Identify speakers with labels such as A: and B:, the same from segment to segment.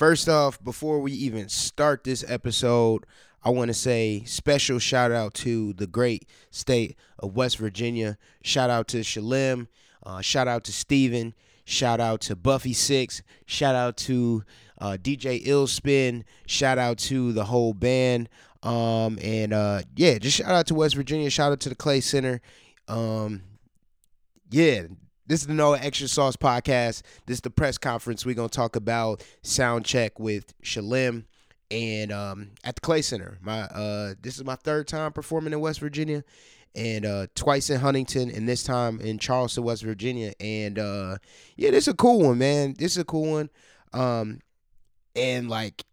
A: First off, before we even start this episode, I want to say special shout out to the great state of West Virginia. Shout out to Shelem. Uh, shout out to Steven. Shout out to Buffy Six. Shout out to uh, DJ Illspin. Shout out to the whole band. Um, and uh, yeah, just shout out to West Virginia. Shout out to the Clay Center. Um, yeah, this is the No Extra Sauce podcast. This is the press conference. We're gonna talk about sound check with Shelem and um, at the Clay Center. My uh, this is my third time performing in West Virginia, and uh, twice in Huntington, and this time in Charleston, West Virginia. And uh, yeah, this is a cool one, man. This is a cool one, um, and like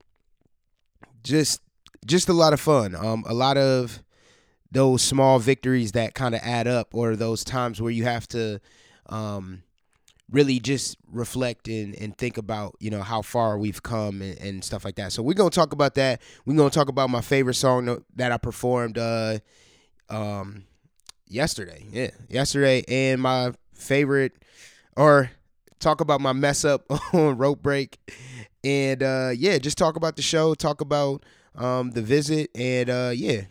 A: just just a lot of fun. Um, a lot of those small victories that kind of add up, or those times where you have to um, really just reflect and, and think about you know how far we've come and, and stuff like that. So we're gonna talk about that. We're gonna talk about my favorite song that I performed uh, um, yesterday. Yeah, yesterday, and my favorite, or talk about my mess up on rope break, and uh, yeah, just talk about the show. Talk about um, the visit, and uh, yeah,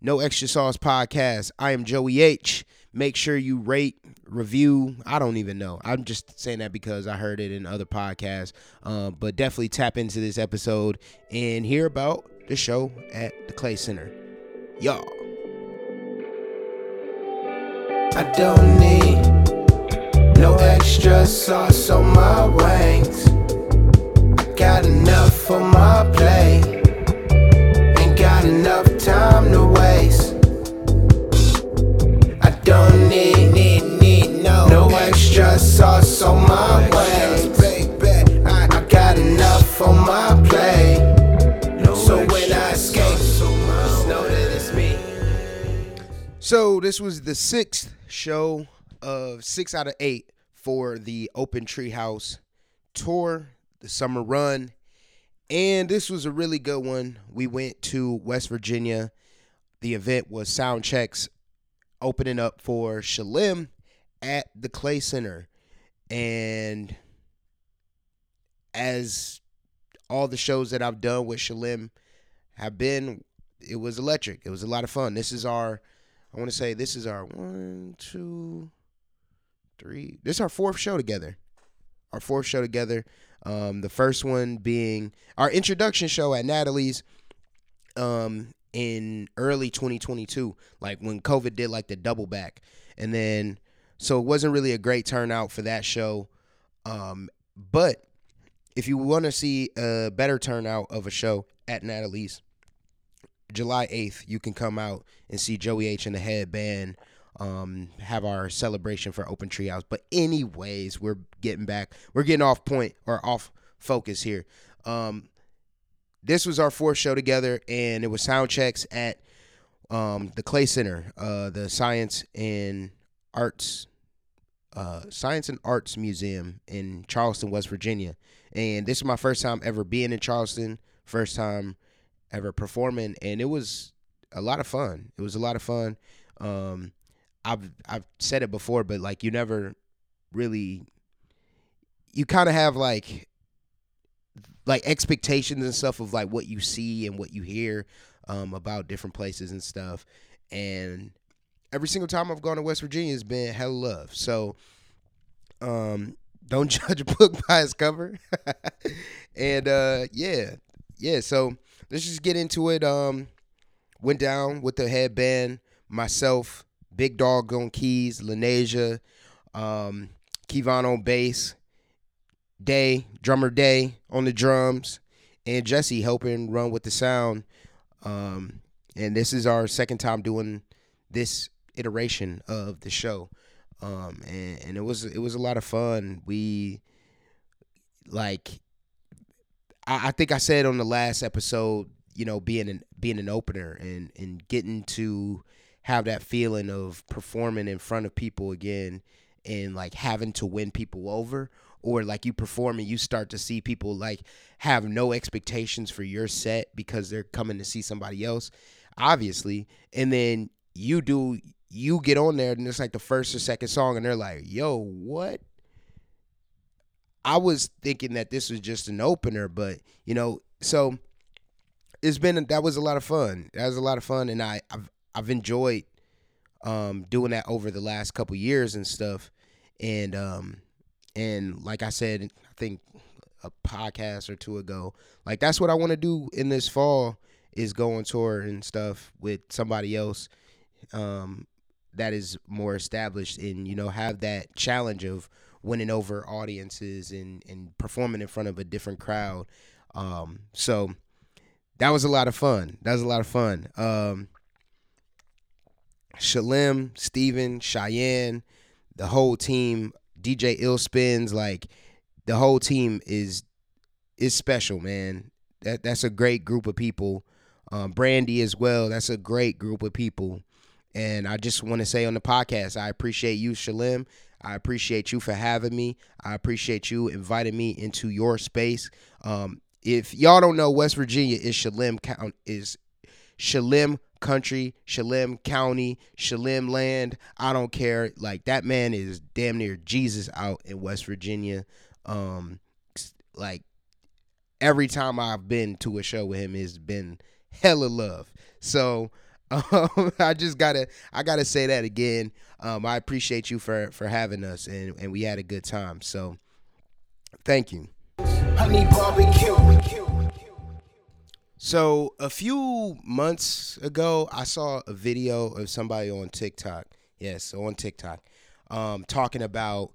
A: no extra sauce podcast. I am Joey H. Make sure you rate, review. I don't even know. I'm just saying that because I heard it in other podcasts. Um, but definitely tap into this episode and hear about the show at the Clay Center. Y'all.
B: I don't need no extra sauce on my wings. I got enough for my plate. Ain't got enough time to waste. I don't need, need, need no, no extra sauce on my wings. Baby, I, I got enough on my plate. So when I escape, just know that it's me.
A: So this was the sixth show of six out of eight for the Open Treehouse tour, the summer run. And this was a really good one. We went to West Virginia. The event was sound checks opening up for Shelem at the Clay Center. And as all the shows that I've done with Shelem have been, it was electric. It was a lot of fun. This is our, I want to say, this is our one, two, three. This is our fourth show together. Our fourth show together. Um, the first one being our introduction show at Natalie's um, in early 2022, like when COVID did like the double back. And then, so it wasn't really a great turnout for that show. Um, but if you want to see a better turnout of a show at Natalie's, July 8th, you can come out and see Joey H and the head band um, have our celebration for Open Treehouse. But anyways, we're getting back. We're getting off point or off focus here. Um, this was our fourth show together, and it was sound checks at um, the Clay Center, uh, the Science and Arts, uh, Science and Arts Museum in Charleston, West Virginia. And this is my first time ever being in Charleston. First time ever performing, and it was a lot of fun. It was a lot of fun. Um, I've I've said it before, but like you never really you kind of have like like expectations and stuff of like what you see and what you hear um, about different places and stuff. And every single time I've gone to West Virginia it's been hell love. So um, don't judge a book by its cover. and uh, yeah, yeah. So let's just get into it. Um, went down with the headband, myself, Big Dog on keys, Lanesia, um, Kevon on bass, Day, drummer Day on the drums, and Jesse helping run with the sound. Um, and this is our second time doing this iteration of the show. Um, and, and it was it was a lot of fun. We like I, I think I said on the last episode, you know, being an being an opener and and getting to have that feeling of performing in front of people again and like having to win people over or like you perform and you start to see people like have no expectations for your set because they're coming to see somebody else obviously and then you do you get on there and it's like the first or second song and they're like yo what I was thinking that this was just an opener, but you know, so it's been that was a lot of fun. That was a lot of fun, and I I've I've enjoyed um, doing that over the last couple years and stuff, and um, and like I said, I think a podcast or two ago, like that's what I want to do in this fall is go on tour and stuff with somebody else um, that is more established and you know have that challenge of winning over audiences and and performing in front of a different crowd. Um, so that was a lot of fun. That was a lot of fun. Um, Shelem, Steven, Cheyenne, the whole team, DJ Ill Spins, like the whole team is is special, man. That that's a great group of people. Um, Brandy as well. That's a great group of people. And I just want to say on the podcast, I appreciate you, Shelem. I appreciate you for having me. I appreciate you inviting me into your space. Um, if y'all don't know, West Virginia is Shelem count is Shelem country, Shelem County, Shelem land. I don't care. Like that man is damn near Jesus out in West Virginia. Um, like every time I've been to a show with him, has been hella love. So um, I just gotta I gotta say that again. Um, I appreciate you for for having us, and and we had a good time. So thank you.
B: Honey barbecue.
A: So a few months ago, I saw a video of somebody on TikTok. Yes, on TikTok, um, talking about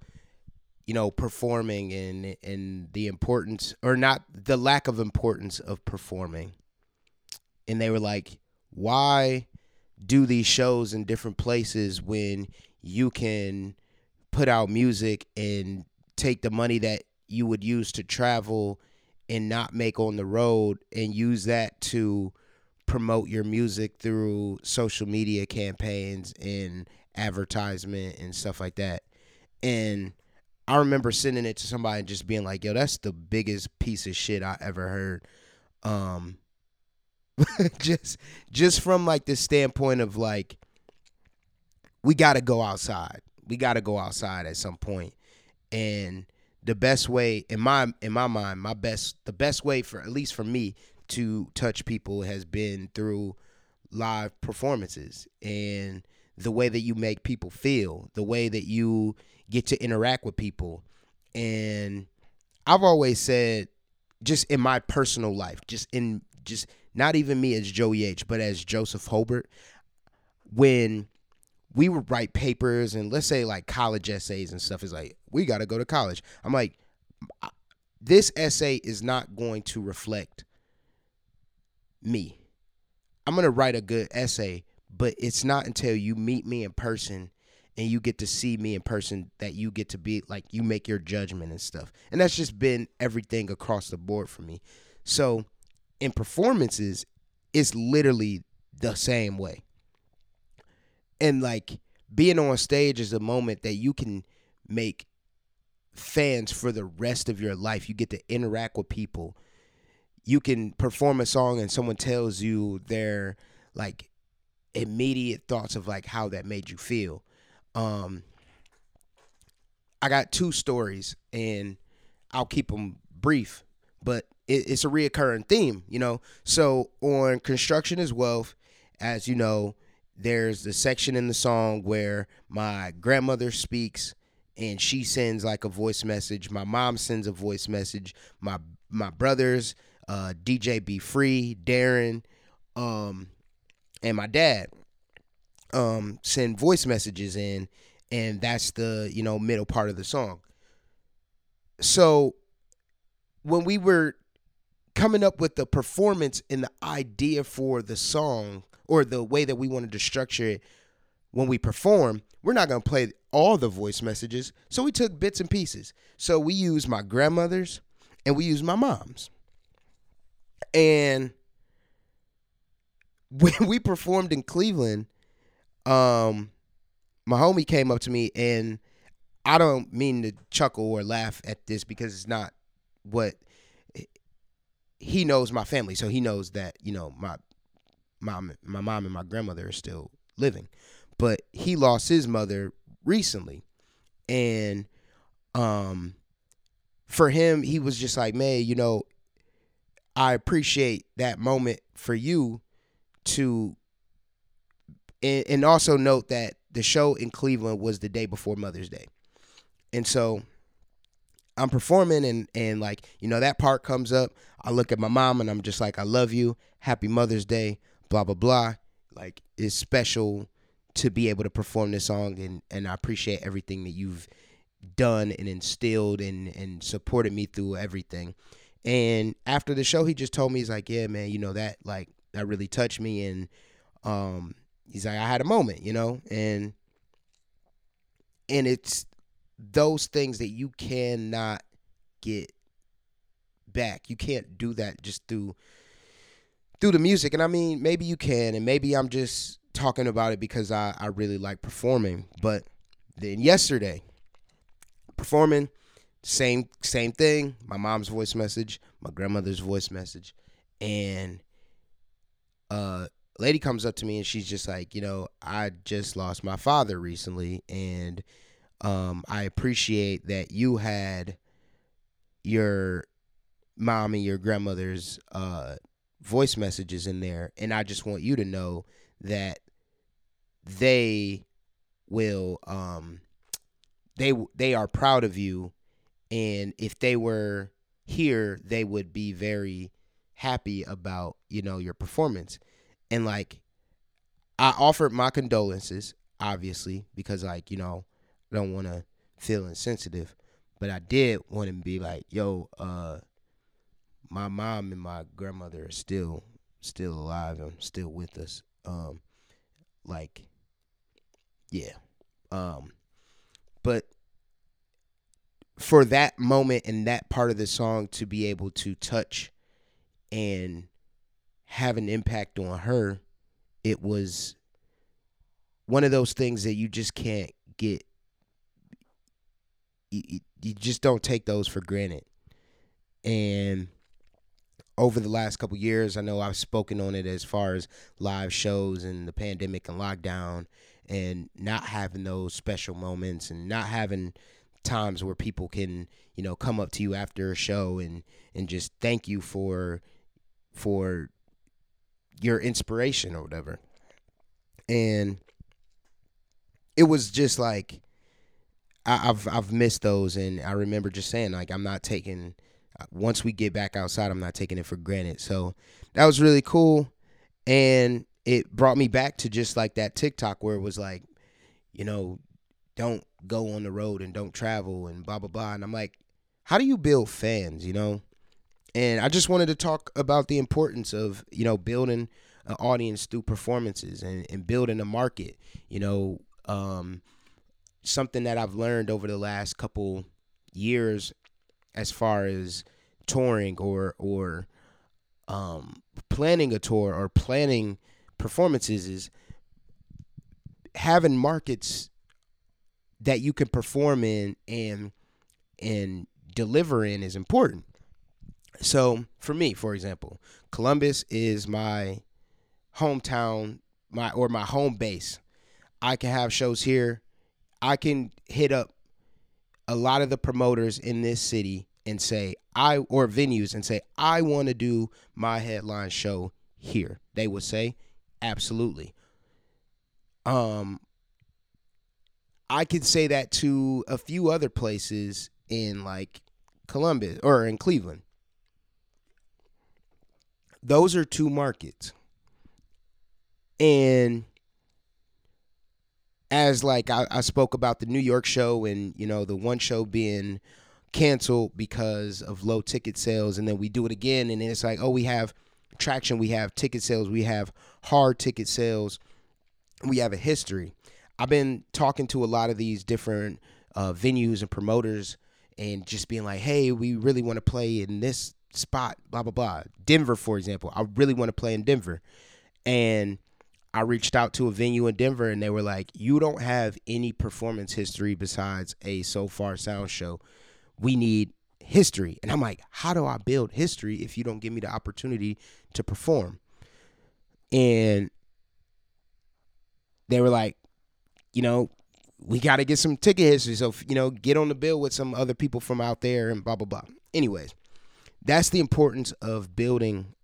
A: you know performing and and the importance or not the lack of importance of performing. And they were like, "Why do these shows in different places when you can put out music and take the money that you would use to travel?" And not make on the road and use that to promote your music through social media campaigns and advertisement and stuff like that. And I remember sending it to somebody and just being like, "Yo, that's the biggest piece of shit I ever heard." Um just just from like the standpoint of like we got to go outside. We got to go outside at some point. And the best way in my in my mind, my best the best way for at least for me to touch people has been through live performances and the way that you make people feel, the way that you get to interact with people. And I've always said just in my personal life, just in just not even me as Joey H, but as Joseph Hobart, when we would write papers and let's say like college essays and stuff is like we got to go to college. I'm like this essay is not going to reflect me. I'm going to write a good essay but it's not until you meet me in person and you get to see me in person that you get to be like you make your judgment and stuff. And that's just been everything across the board for me. So in performances it's literally the same way and like being on stage is a moment that you can make fans for the rest of your life. You get to interact with people. You can perform a song and someone tells you their like immediate thoughts of like how that made you feel. Um I got two stories and I'll keep them brief, but it, it's a reoccurring theme, you know. So on construction is wealth, as you know, there's the section in the song where my grandmother speaks and she sends like a voice message. My mom sends a voice message. My my brothers, uh, DJ Be Free, Darren, um, and my dad um, send voice messages in, and that's the you know middle part of the song. So when we were coming up with the performance and the idea for the song or the way that we wanted to structure it when we perform, we're not going to play all the voice messages. So we took bits and pieces. So we used my grandmother's and we used my mom's. And when we performed in Cleveland, um, my homie came up to me and I don't mean to chuckle or laugh at this because it's not what he knows my family, so he knows that you know my mom, my mom and my grandmother are still living, but he lost his mother recently, and um, for him, he was just like, man, you know, I appreciate that moment for you to, and, and also note that the show in Cleveland was the day before Mother's Day. And so I'm performing and and like, you know, that part comes up. I look at my mom and I'm just like, I love you. Happy Mother's Day, blah blah blah. Like it's special to be able to perform this song and and I appreciate everything that you've done and instilled and and supported me through everything. And after the show he just told me he's like, "Yeah, man, you know that like that really touched me and um he's like I had a moment, you know, and and it's those things that you cannot get back. You can't do that just through through the music. And I mean, maybe you can, and maybe I'm just talking about it because I, I really like performing. But then yesterday, performing, same same thing. My mom's voice message, my grandmother's voice message, and uh lady comes up to me and she's just like, you know, I just lost my father recently and um I appreciate that you had your mom and your grandmother's uh voice messages in there and I just want you to know that they will um they they are proud of you and if they were here they would be very happy about you know your performance. And like i offered my condolences obviously because like you know i don't want to feel insensitive but i did want to be like yo uh my mom and my grandmother are still still alive and still with us um like yeah um but for that moment and that part of the song to be able to touch and have an impact on her, it was one of those things that you just can't get. You, you just don't take those for granted. And over the last couple years, I know I've spoken on it as far as live shows and the pandemic and lockdown and not having those special moments and not having times where people can you know come up to you after a show and and just thank you for for your inspiration or whatever. And it was just like I, I've I've missed those. And I remember just saying like I'm not taking once we get back outside I'm not taking it for granted so that was really cool and it brought me back to just like that TikTok where it was like you know don't go on the road and don't travel and blah blah blah. And I'm like, how do you build fans? You know, and I just wanted to talk about the importance of you know building an audience through performances and, and building a market. You know, um, something that I've learned over the last couple years, as far as touring or or um, planning a tour or planning performances is having markets that you can perform in and and deliver in is important. So for me, for example, Columbus is my hometown, my or my home base. I can have shows here. I can hit up a lot of the promoters in this city and say I or venues and say I want to do my headline show here. They would say absolutely. Um I could say that to a few other places in like Columbus or in Cleveland. Those are two markets. And as like I, I, spoke about the New York show and you know the one show being canceled because of low ticket sales and then we do it again and then it's like oh we have traction we have ticket sales we have hard ticket sales we have a history I've been talking to a lot of these different uh, venues and promoters and just being like, hey, we really want to play in this spot, blah, blah, blah. Denver, for example. I really want to play in Denver. And I reached out to a venue in Denver and they were like, you don't have any performance history besides a Sofar Sound show. We need history. And I'm like, how do I build history if you don't give me the opportunity to perform? And they were like, you know, we got to get some ticket history. So you know, get on the bill with some other people from out there and blah blah blah. Anyways, that's the importance of building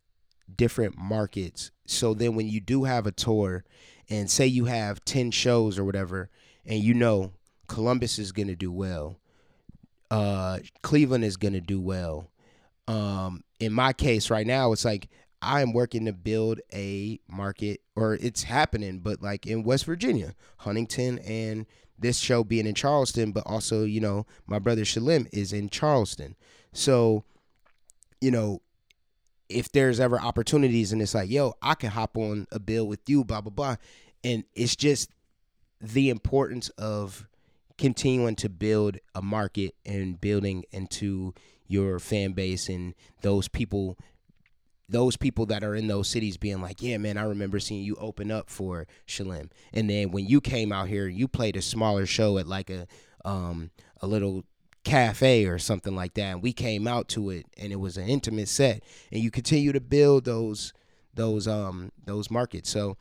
A: different markets. So then when you do have a tour and say you have 10 shows or whatever and you know Columbus is going to do well, uh Cleveland is going to do well. Um in my case right now it's like I am working to build a market or it's happening but like in West Virginia, Huntington and this show being in Charleston, but also, you know, my brother Shelem is in Charleston. So, you know, if there's ever opportunities and it's like, yo, I can hop on a bill with you, blah, blah, blah. And it's just the importance of continuing to build a market and building into your fan base and those people those people that are in those cities being like, yeah, man, I remember seeing you open up for Shelem. And then when you came out here, you played a smaller show at like a um a little cafe or something like that and we came out to it and it was an intimate set and you continue to build those those um those markets. So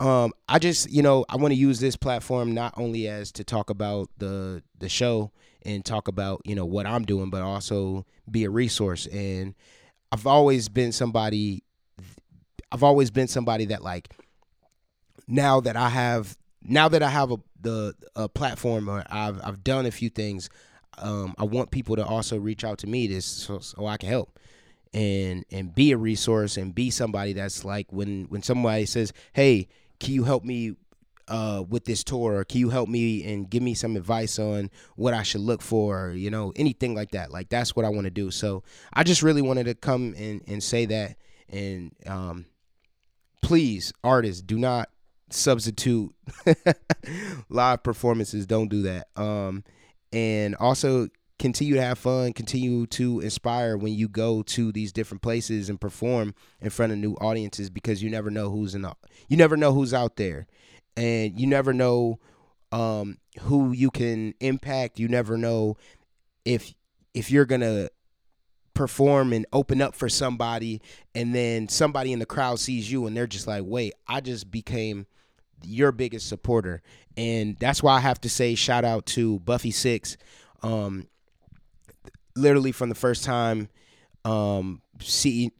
A: um i just you know i want to use this platform not only as to talk about the the show and talk about you know what i'm doing but also be a resource. And i've always been somebody i've always been somebody that like now that i have now that i have a the a platform or i've i've done a few things um, I want people to also reach out to me to so, so I can help and and be a resource and be somebody that's like when when somebody says, "Hey, can you help me uh, with this tour? Or can you help me and give me some advice on what I should look for? Or, you know, anything like that. Like that's what I want to do. So I just really wanted to come and and say that. And um, please, artists, do not substitute live performances. Don't do that. Um, and also continue to have fun, continue to inspire when you go to these different places and perform in front of new audiences because you never know who's in the, you never know who's out there and you never know um, who you can impact. You never know if if you're going to perform and open up for somebody and then somebody in the crowd sees you and they're just like, "Wait, I just became your biggest supporter." And that's why I have to say shout out to Buffy Six. Um, literally from the first time um see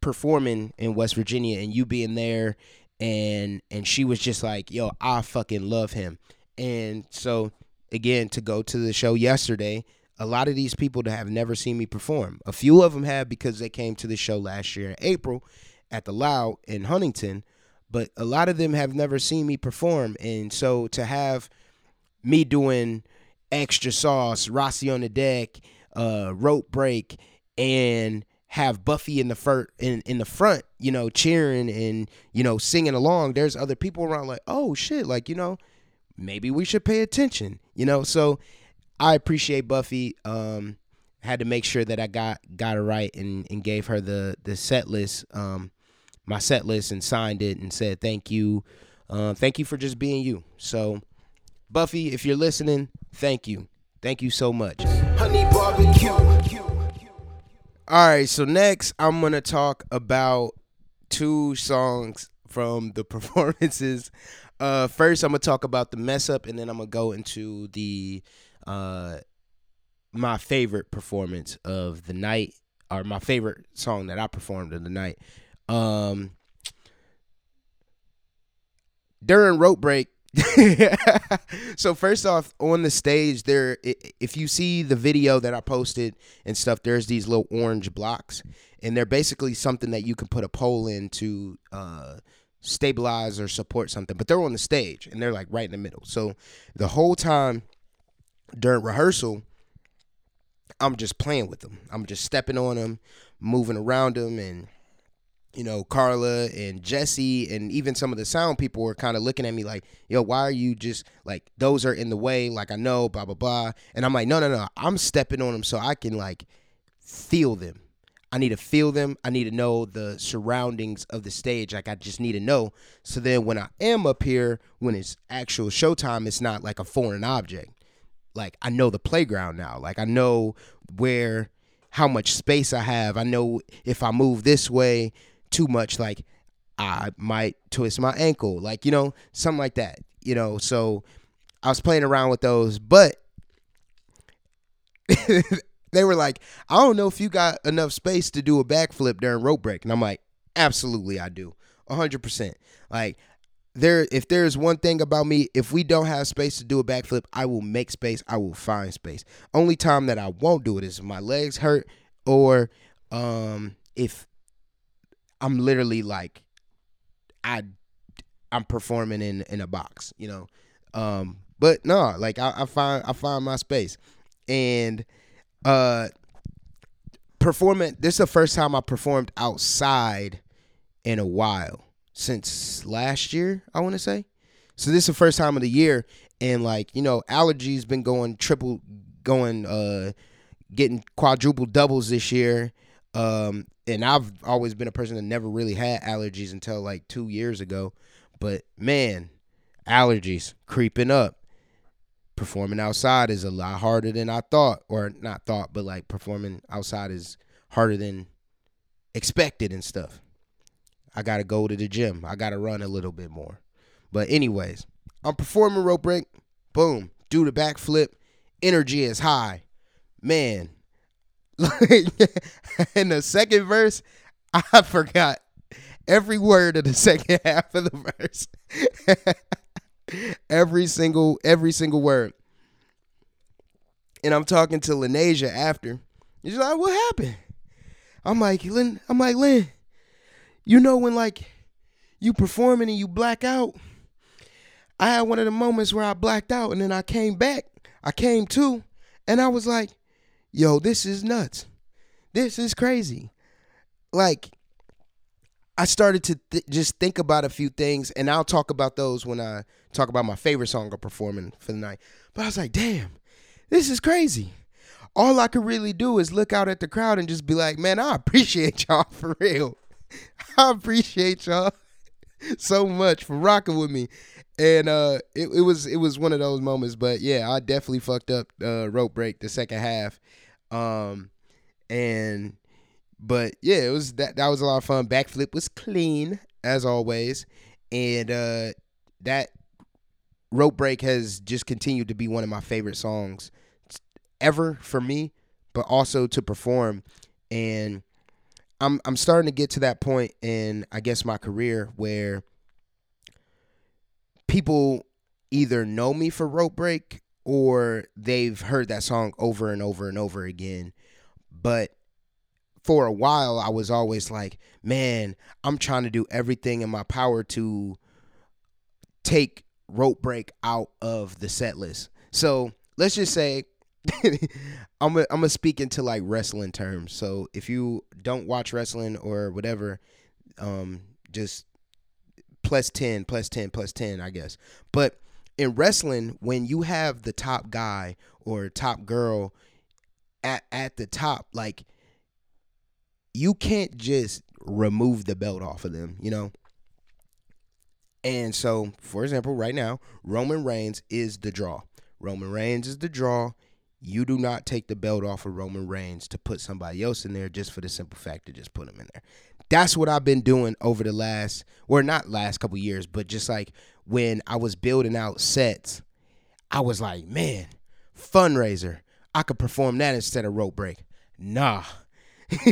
A: performing in West Virginia and you being there and and she was just like, "Yo, I fucking love him." And so again to go to the show yesterday, a lot of these people that have never seen me perform. A few of them have because they came to the show last year in April at the Loud in Huntington, but a lot of them have never seen me perform. And so to have me doing extra sauce, Rossi on the deck, uh, rope break, and have Buffy in the fir- in in the front, you know, cheering and you know singing along. There's other people around like, oh shit, like you know, maybe we should pay attention, you know. So I appreciate Buffy. Um, had to make sure that I got got it right and, and gave her the the set list, um, my set list, and signed it and said thank you, uh, thank you for just being you. So Buffy, if you're listening, thank you, thank you so much.
B: Honey barbecue.
A: All right, so next I'm gonna talk about two songs from the performances. Uh, first, I'm gonna talk about the mess up, and then I'm gonna go into the uh, my favorite performance of the night, or my favorite song that I performed in the night. Um, during rope break. so first off, on the stage, there, if you see the video that I posted and stuff, there's these little orange blocks, and they're basically something that you can put a pole in to uh, stabilize or support something. But they're on the stage, and they're like right in the middle. So the whole time during rehearsal, I'm just playing with them. I'm just stepping on them, moving around them, and you know, Carla and Jesse and even some of the sound people were kind of looking at me like, yo, why are you just like, those are in the way, like I know, blah, blah, blah. And I'm like, no, no, no, I'm stepping on them so I can like feel them. I need to feel them. I need to know the surroundings of the stage. Like I just need to know. So then when I am up here, when it's actual showtime, it's not like a foreign object. Like I know the playground now. Like I know where how much space I have. I know if I move this way too much, like I might twist my ankle, like you know, something like that. You know, so I was playing around with those, but they were like, I don't know if you got enough space to do a backflip during rope break. And I'm like, absolutely I do. 100%. Like there if there's one thing about me, if we don't have space to do a backflip, I will make space. I will find space. Only time that I won't do it is if my legs hurt or um if I'm literally like I I'm performing in in a box, you know. Um but no, like I, I find I find my space. And uh performing this is the first time I performed outside in a while since last year, I want to say. So this is the first time of the year and like, you know, allergies been going triple going uh getting quadruple doubles this year. Um and I've always been a person that never really had allergies until like 2 years ago. But man, allergies creeping up. Performing outside is a lot harder than I thought or not thought, but like performing outside is harder than expected and stuff. I got to go to the gym. I got to run a little bit more. But anyways, I'm performing rope break. Boom. Do the backflip. Energy is high. Man. in the second verse, I forgot every word of the second half of the verse. every single every single word. And I'm talking to Linasia after. She's like, "What happened?" I'm like, "Lynn, I'm like, Lynn, you know when like you performing and you black out? I had one of the moments where I blacked out and then I came back. I came to and I was like, "Yo, this is nuts. This is crazy." Like I started to th- just think about a few things, and I'll talk about those when I talk about my favorite song of performing for the night. But I was like, damn, this is crazy. All I could really do is look out at the crowd and just be like, man, I appreciate y'all for real. I appreciate y'all so much for rocking with me. And uh, it, it was it was one of those moments, but yeah, I definitely fucked up uh, rope break the second half, um, and but yeah, it was that that was a lot of fun. Backflip was clean as always, and uh, that rope break has just continued to be one of my favorite songs ever for me, but also to perform. And I'm I'm starting to get to that point in I guess my career where people either know me for rope break or they've heard that song over and over and over again. But for a while I was always like, man, I'm trying to do everything in my power to take rope break out of the set list. So let's just say I'm gonna I'm speak into like wrestling terms. So if you don't watch wrestling or whatever, um, just plus 10, plus 10, plus 10, I guess. But in wrestling, when you have the top guy or top girl at at the top, like you can't just remove the belt off of them, you know? And so, for example, right now, Roman Reigns is the draw. Roman Reigns is the draw. You do not take the belt off of Roman Reigns to put somebody else in there just for the simple fact to just put him in there. That's what I've been doing over the last, or not last couple years, but just like when I was building out sets, I was like, man, fundraiser. I could perform that instead of rope break. Nah.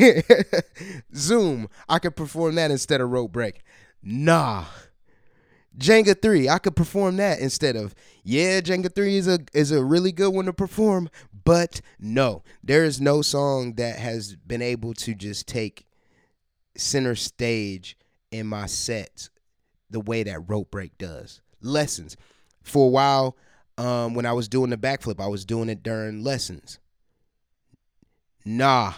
A: Zoom. I could perform that instead of rope break. Nah. Jenga 3, I could perform that instead of yeah, Jenga 3 is a is a really good one to perform, but no. There is no song that has been able to just take center stage in my sets the way that rope break does. Lessons. For a while, um, when I was doing the backflip, I was doing it during lessons. Nah.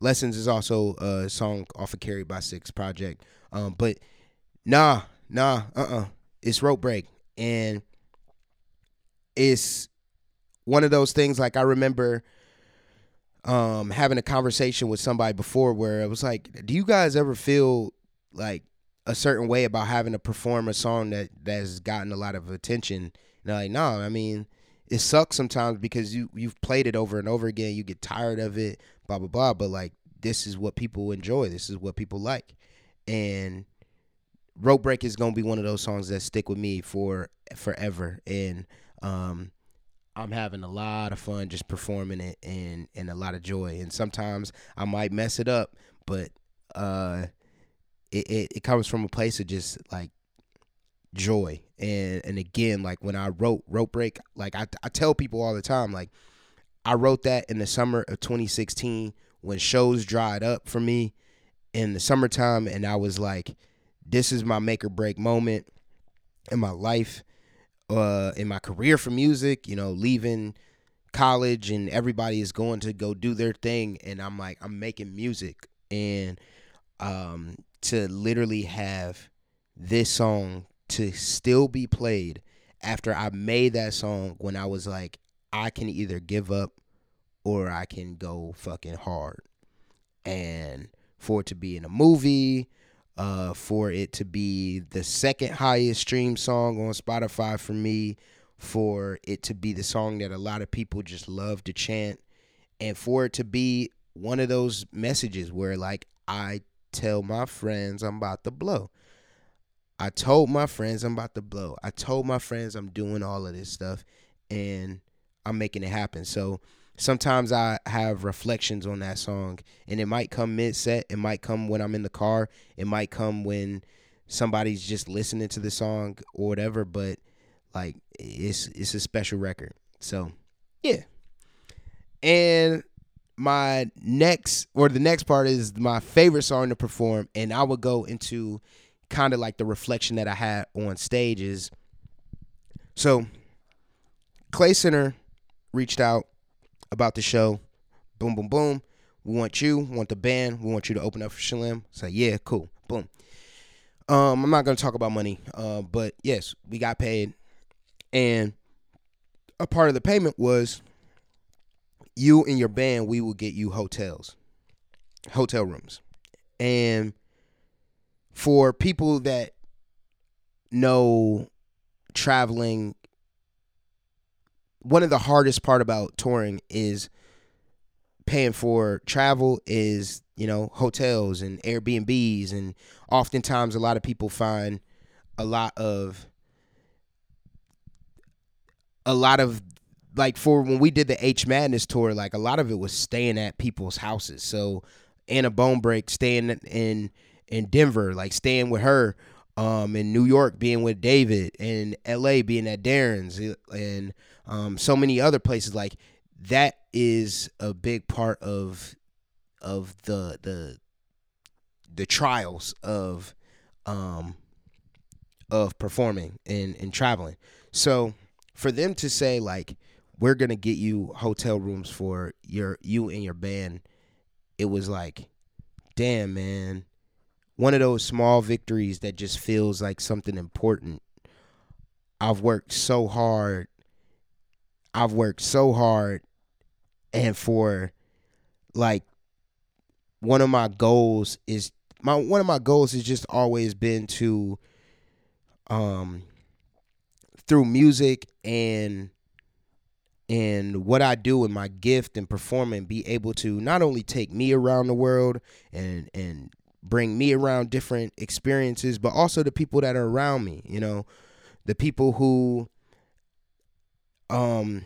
A: Lessons is also a song off of Carried by Six project. Um, but nah, nah, uh uh-uh. uh. It's rope break. And it's one of those things like I remember um having a conversation with somebody before where it was like, do you guys ever feel like a certain way about having to perform a song that that's gotten a lot of attention? And like, no, I mean, it sucks sometimes because you you've played it over and over again, you get tired of it, blah blah blah. But like this is what people enjoy. This is what people like. And Rope Break is gonna be one of those songs that stick with me for forever. And um, I'm having a lot of fun just performing it and and a lot of joy. And sometimes I might mess it up, but uh, it, it, it comes from a place of just like joy. And and again, like when I wrote Rope Break, like I I tell people all the time, like I wrote that in the summer of 2016 when shows dried up for me in the summertime, and I was like, this is my make or break moment in my life, uh, in my career for music. You know, leaving college and everybody is going to go do their thing, and I'm like, I'm making music, and um, to literally have this song to still be played after I made that song when I was like, I can either give up or I can go fucking hard. And for it to be in a movie, uh, for it to be the second highest stream song on Spotify for me, for it to be the song that a lot of people just love to chant, and for it to be one of those messages where like I tell my friends I'm about to blow. I told my friends I'm about to blow. I told my friends I'm doing all of this stuff and I'm making it happen. So sometimes I have reflections on that song and it might come mid set, it might come when I'm in the car, it might come when somebody's just listening to the song or whatever, but like it's it's a special record. So, yeah. And my next or the next part is my favorite song to perform and I would go into kind of like the reflection that I had on stage is so Clay Center reached out about the show. Boom, boom, boom. We want you, we want the band, we want you to open up for Shelem. Say, yeah, cool. Boom. Um, I'm not gonna talk about money, uh, but yes, we got paid. And a part of the payment was you and your band, we will get you hotels, hotel rooms. And for people that know traveling one of the hardest part about touring is paying for travel is you know hotels and airbnbs and oftentimes a lot of people find a lot of a lot of like for when we did the h madness tour like a lot of it was staying at people's houses. So anna bonebreak staying in in denver like staying with her um in new york being with david and la being at darren's and um, so many other places like that is a big part of of the the the trials of um of performing and and traveling. So for them to say like we're gonna get you hotel rooms for your you and your band it was like damn man. One of those small victories that just feels like something important. I've worked so hard I've worked so hard and for like one of my goals is my one of my goals has just always been to um through music and and what I do and my gift and performing be able to not only take me around the world and and bring me around different experiences but also the people that are around me you know? The people who um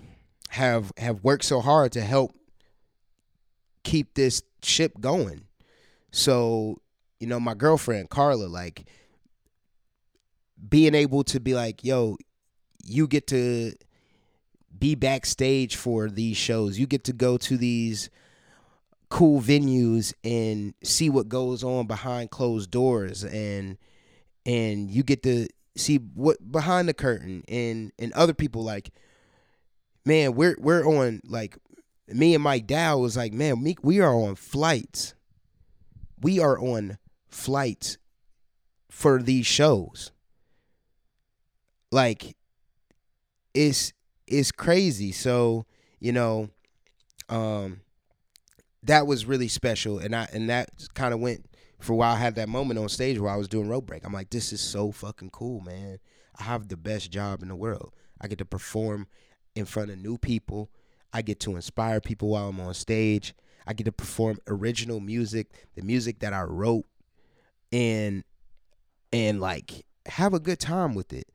A: have have worked so hard to help keep this ship going. So, you know, my girlfriend Carla like being able to be like, "Yo, you get to be backstage for these shows. You get to go to these cool venues and see what goes on behind closed doors and and you get to see what behind the curtain and and other people like man, we're we're on like me and Mike Dow was like, man, me, we are on flights. We are on flights for these shows. Like it's it's crazy. So, you know, um that was really special and I and that kind of went for a while I had that moment on stage where I was doing rope break. I'm like, this is so fucking cool, man. I have the best job in the world. I get to perform in front of new people. I get to inspire people while I'm on stage. I get to perform original music, the music that I wrote and and like have a good time with it.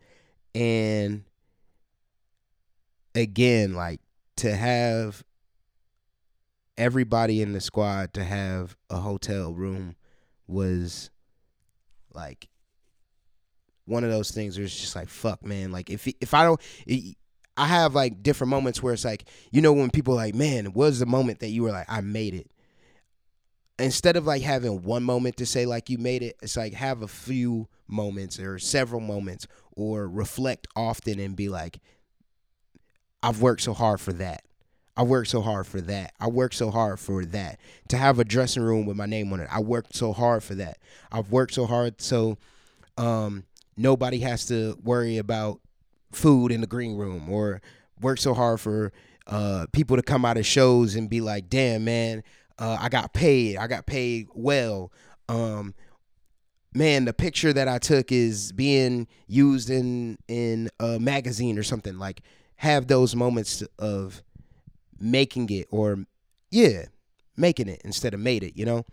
A: And again, like to have everybody in the squad to have a hotel room was like one of those things where it's just like fuck man like if if I don't I have like different moments where it's like you know when people like man was the moment that you were like I made it instead of like having one moment to say like you made it it's like have a few moments or several moments or reflect often and be like I've worked so hard for that I worked so hard for that. I worked so hard for that. To have a dressing room with my name on it. I worked so hard for that. I've worked so hard so um, nobody has to worry about food in the green room or work so hard for uh, people to come out of shows and be like, damn, man, uh, I got paid. I got paid well. Um, man, the picture that I took is being used in in a magazine or something. Like, have those moments of making it or yeah, making it instead of made it, you know?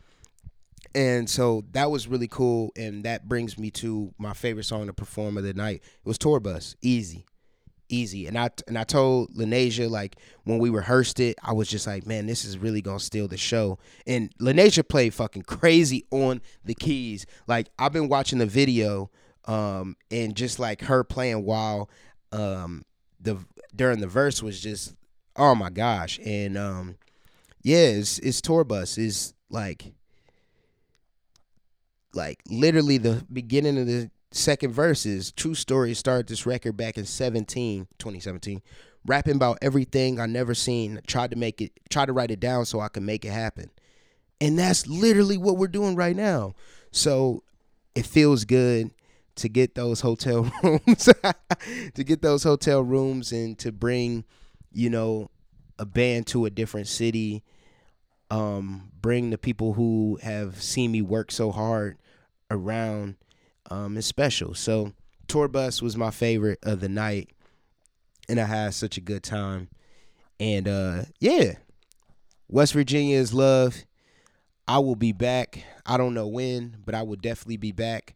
A: And so that was really cool. And that brings me to my favorite song to perform of the night. It was Tour Bus, Easy. Easy. And I and I told Lanasia, like when we rehearsed it, I was just like, man, this is really gonna steal the show. And Lanasia played fucking crazy on the keys. Like I've been watching the video, um, and just like her playing while um the during the verse was just oh my gosh. And um yeah, it's, it's tour bus is like like literally the beginning of the second verse is true story started this record back in 17 2017 rapping about everything i never seen tried to make it tried to write it down so i could make it happen. And that's literally what we're doing right now. So it feels good to get those hotel rooms to get those hotel rooms and to bring you know, a band to a different city, um, bring the people who have seen me work so hard around um, is special. So tour bus was my favorite of the night, and I had such a good time. And uh, yeah, West Virginia is love. I will be back. I don't know when, but I will definitely be back.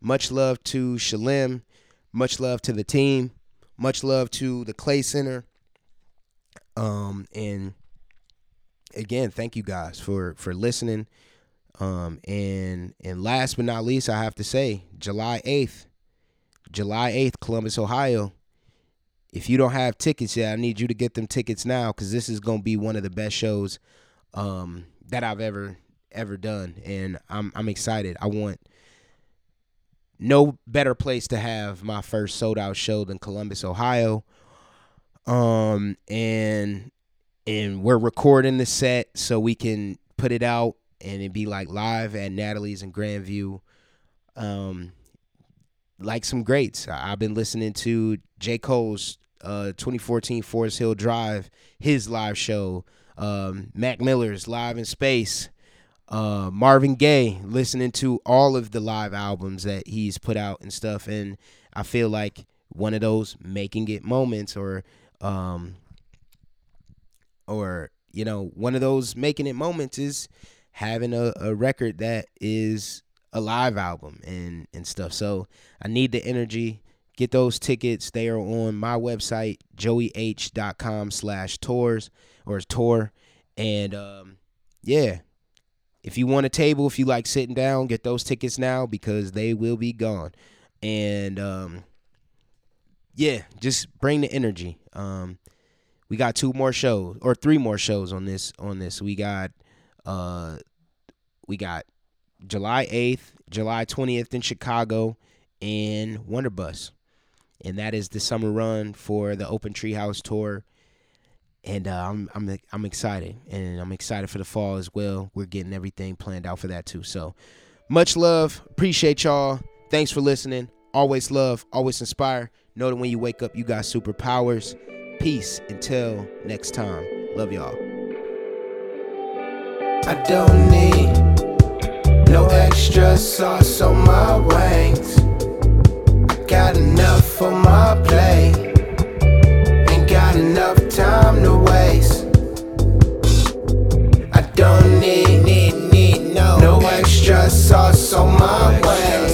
A: Much love to Shelem. Much love to the team. Much love to the Clay Center. Um, and again, thank you guys for for listening. Um, and and last but not least, I have to say, July eighth, July eighth, Columbus, Ohio. If you don't have tickets yet, I need you to get them tickets now because this is gonna be one of the best shows um, that I've ever ever done, and I'm I'm excited. I want no better place to have my first sold out show than Columbus, Ohio. Um, and and we're recording the set so we can put it out and it'd be like live at Natalie's in Grandview. Um, like some greats. I've been listening to J. Cole's uh 2014 Forest Hill Drive, his live show. Um, Mac Miller's Live in Space. Uh, Marvin Gaye, listening to all of the live albums that he's put out and stuff, and I feel like one of those making it moments or um, or you know, one of those making it moments is having a, a record that is a live album and and stuff. So I need the energy. Get those tickets. They are on my website, joeyaich.com slash tours or tour. And um, yeah, if you want a table, if you like sitting down, get those tickets now because they will be gone. And um, yeah, just bring the energy. Um, we got two more shows or three more shows on this on this. We got uh we got July 8th, July 20th in Chicago and Wonderbus. And that is the summer run for the Open Treehouse tour. And uh, I'm I'm I'm excited, and I'm excited for the fall as well. We're getting everything planned out for that too. So, much love, appreciate y'all. Thanks for listening. Always love, always inspire. Know that when you wake up, you got superpowers. Peace until next time. Love y'all.
B: I don't need no extra sauce on my wings. Got enough for my
A: plate. Ain't got enough time to waste. I don't need, need, need no, no extra sauce on my wings.